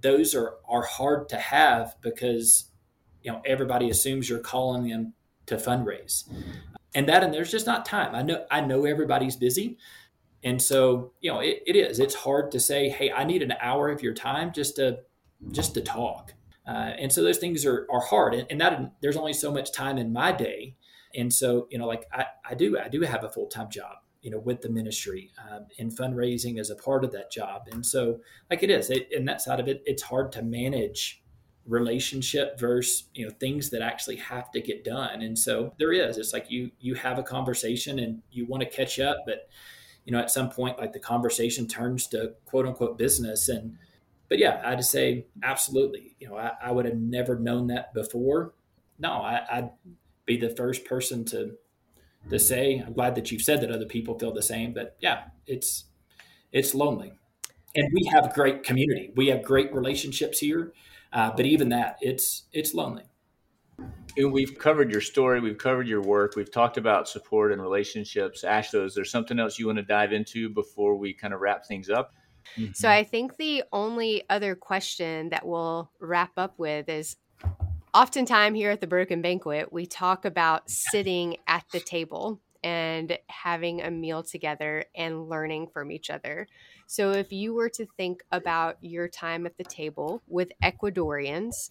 those are are hard to have because you know everybody assumes you're calling them to fundraise. And that and there's just not time. I know i know everybody's busy. And so you know it, it is it's hard to say hey i need an hour of your time just to just to talk. Uh, and so those things are, are hard. And, and that there's only so much time in my day and so you know like i, I do i do have a full-time job you know with the ministry um, and fundraising as a part of that job. And so like it is it, in that side of it it's hard to manage relationship versus you know things that actually have to get done. And so there is it's like you you have a conversation and you want to catch up but you know at some point like the conversation turns to quote unquote business. And but yeah i'd say absolutely you know i, I would have never known that before. No I, i'd be the first person to to say. I'm glad that you've said that other people feel the same, but yeah, it's it's lonely. And we have great community. We have great relationships here, uh, but even that, it's it's lonely. And we've covered your story. We've covered your work. We've talked about support and relationships. Ashley, is there something else you want to dive into before we kind of wrap things up? Mm-hmm. So I think the only other question that we'll wrap up with is oftentimes here at the Broken Banquet, we talk about sitting at the table and having a meal together and learning from each other. So, if you were to think about your time at the table with Ecuadorians,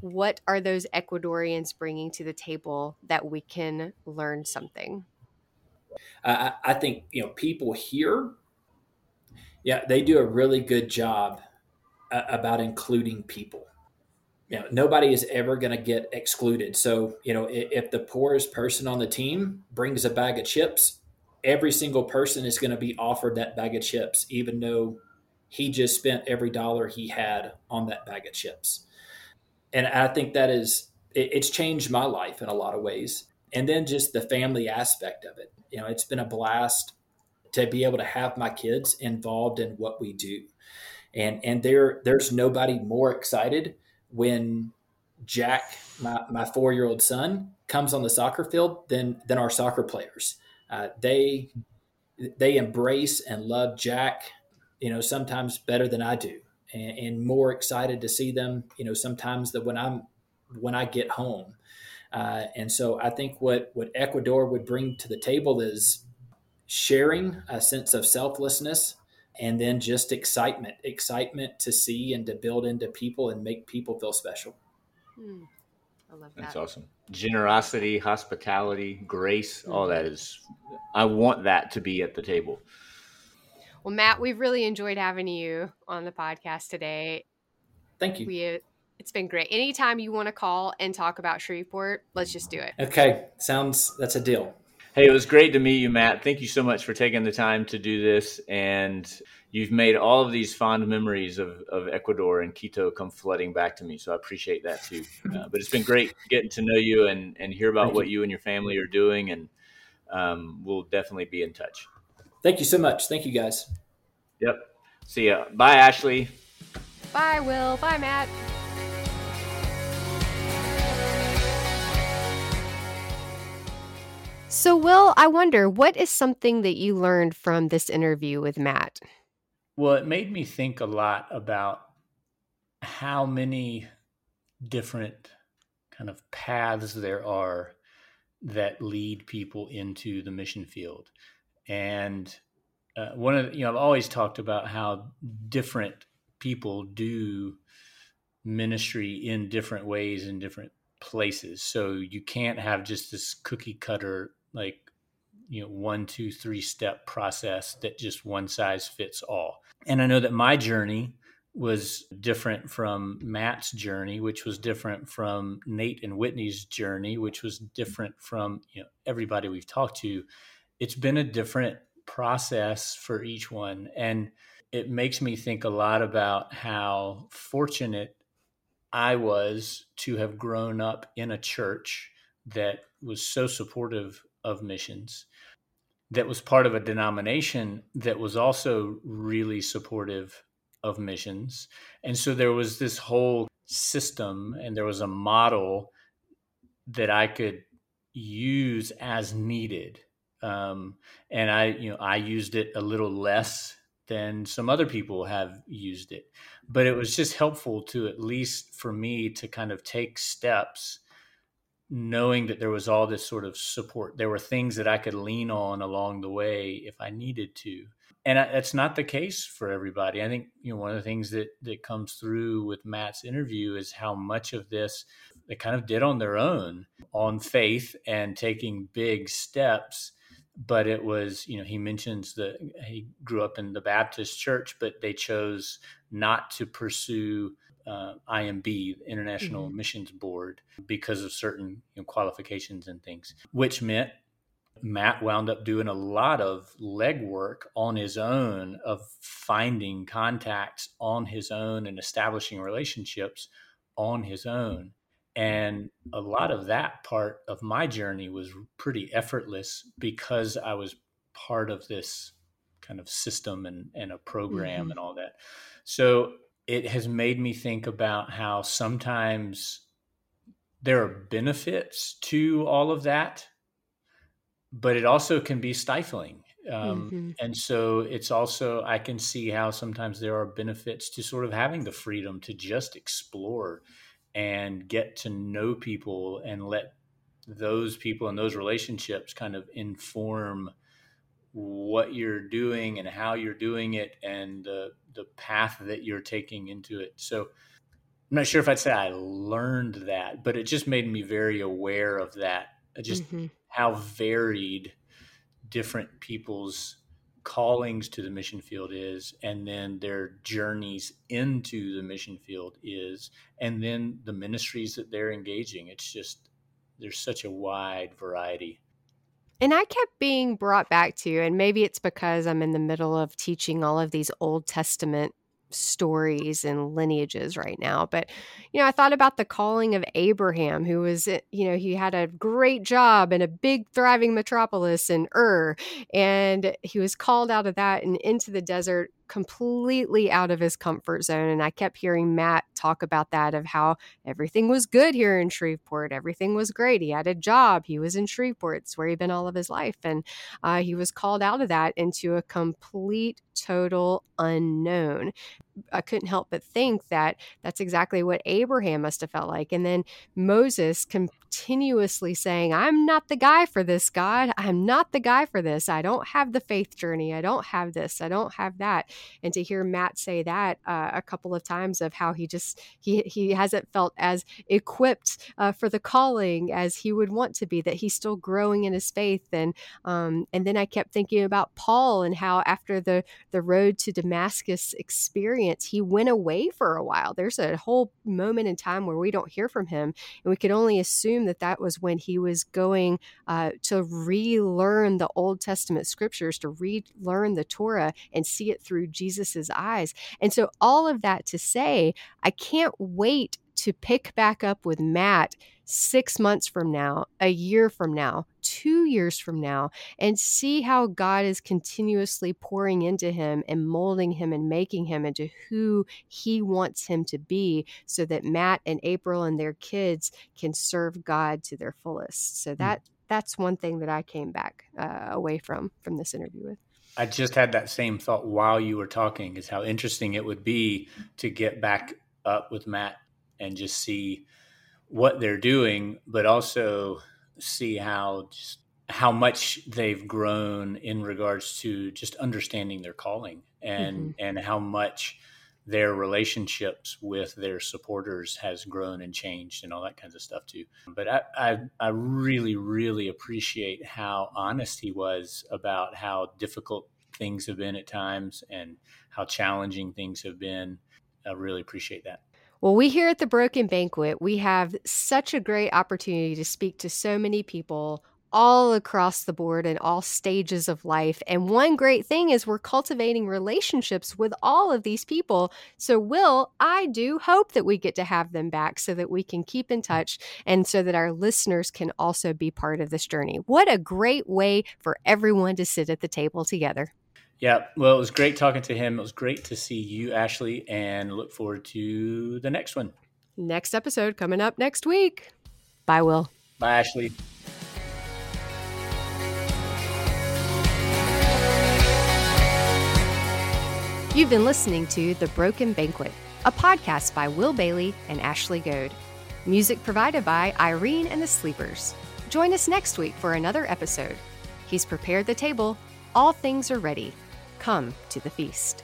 what are those Ecuadorians bringing to the table that we can learn something? I, I think you know people here, yeah, they do a really good job uh, about including people you know, nobody is ever going to get excluded. So, you know, if, if, the poorest person on the team brings a bag of chips, every single person is going to be offered that bag of chips, even though he just spent every dollar he had on that bag of chips. And I think that is, it, it's changed my life in a lot of ways. And then just the family aspect of it. You know, it's been a blast to be able to have my kids involved in what we do. And, and there, there's nobody more excited when Jack, my, my four year old son, comes on the soccer field than than our soccer players. Uh, they they embrace and love Jack, you know, sometimes better than I do, and, and more excited to see them, you know, sometimes than when I'm when I get home. Uh, and so I think what what Ecuador would bring to the table is sharing a sense of selflessness and then just excitement excitement to see and to build into people and make people feel special. Mm, i love that. that's awesome. Generosity hospitality grace mm-hmm. all that is i want that to be at the table. Well matt we've really enjoyed having you on the podcast today. Thank you. We it's been great. Anytime you want to call and talk about shreveport let's just do it. Okay sounds that's a deal Hey, it was great to meet you, Matt. Thank you so much for taking the time to do this. And you've made all of these fond memories of, of Ecuador and Quito come flooding back to me. So I appreciate that too. <laughs> Uh, but it's been great getting to know you and, and hear about Thank what you. you and your family are doing. And um, we'll definitely be in touch. Thank you so much. Thank you, guys. Yep. See ya. Bye, Ashley. Bye, Wil. Bye, Matt. So, Wil, I wonder what is something that you learned from this interview with Matt? Well, it made me think a lot about how many different kind of paths there are that lead people into the mission field. And uh, one of the, you know, I've always talked about how different people do ministry in different ways in different places. So you can't have just this cookie cutter like you know one two three step process that just one size fits all. And i know that my journey was different from matt's journey which was different from nate and whitney's journey which was different from you know everybody we've talked to. It's been a different process for each one. And it makes me think a lot about how fortunate i was to have grown up in a church that was so supportive of missions that was part of a denomination that was also really supportive of missions. And so there was this whole system and there was a model that I could use as needed. Um, and I, you know, I used it a little less than some other people have used it. But it was just helpful to at least for me to kind of take steps knowing that there was all this sort of support. There were things that I could lean on along the way if I needed to. And that's not the case for everybody. I think you know one of the things that that comes through with Matt's interview is how much of this they kind of did on their own on faith and taking big steps but it was you know he mentions that he grew up in the baptist church but they chose not to pursue uh, imb international mm-hmm. missions board because of certain you know, qualifications and things which meant matt wound up doing a lot of legwork on his own of finding contacts on his own and establishing relationships on his own and a lot of that part of my journey was pretty effortless because I was part of this kind of system and, and a program mm-hmm. and all that. So it has made me think about how sometimes there are benefits to all of that, but it also can be stifling. Um, mm-hmm. And so it's also, I can see how sometimes there are benefits to sort of having the freedom to just explore and get to know people and let those people and those relationships kind of inform what you're doing and how you're doing it and the the path that you're taking into it. So I'm not sure if I'd say I learned that, but it just made me very aware of that. Just mm-hmm. how varied different people's callings to the mission field is, and then their journeys into the mission field is, and then the ministries that they're engaging. It's just, there's such a wide variety. And I kept being brought back to, and maybe it's because I'm in the middle of teaching all of these Old Testament stories and lineages right now. But, you know, I thought about the calling of Abraham, who was, eh, you know, he had a great job in a big, thriving metropolis in Ur, and he was called out of that and into the desert completely out of his comfort zone. And I kept hearing Matt talk about that of how everything was good here in Shreveport. Everything was great. He had a job. He was in Shreveport. It's where he'd been all of his life. And uh, he was called out of that into a complete, total unknown. I couldn't help but think that that's exactly what Abraham must have felt like. And then Moses continuously saying, I'm not the guy for this, God. I'm not the guy for this. I don't have the faith journey. I don't have this. I don't have that. And to hear Matt say that uh, a couple of times of how he just, he, he hasn't felt as equipped uh, for the calling as he would want to be, that he's still growing in his faith. And, um, and then I kept thinking about Paul and how after the, the road to Damascus experience, he went away for a while. There's a whole moment in time where we don't hear from him. And we could only assume that that was when he was going uh, to relearn the Old Testament scriptures, to relearn the Torah and see it through Jesus's eyes. And so, all of that to say, I can't wait to pick back up with Matt six months from now, a year from now, two years from now, and see how God is continuously pouring into him and molding him and making him into who he wants him to be so that Matt and April and their kids can serve God to their fullest. So hmm. that mm. that's one thing that I came back uh, away from from this interview with. I just had that same thought while you were talking is how interesting it would be to get back up with Matt and just see what they're doing, but also see how just how much they've grown in regards to just understanding their calling and mm-hmm. and how much their relationships with their supporters has grown and changed and all that kinds of stuff too. But I, I, I really, really appreciate how honest he was about how difficult things have been at times and how challenging things have been. I really appreciate that. Well, we here at the Broken Banquet, we have such a great opportunity to speak to so many people all across the board in all stages of life. And one great thing is we're cultivating relationships with all of these people. So, Wil, I do hope that we get to have them back so that we can keep in touch and so that our listeners can also be part of this journey. What a great way for everyone to sit at the table together. Yeah. Well, it was great talking to him. It was great to see you, Ashley, and look forward to the next one. Next episode coming up next week. Bye, Wil. Bye, Ashley. You've been listening to The Broken Banquet, a podcast by Wil Bailey and Ashley Goad. Music provided by Irene and the Sleepers. Join us next week for another episode. He's prepared the table, all things are ready. Come to the feast.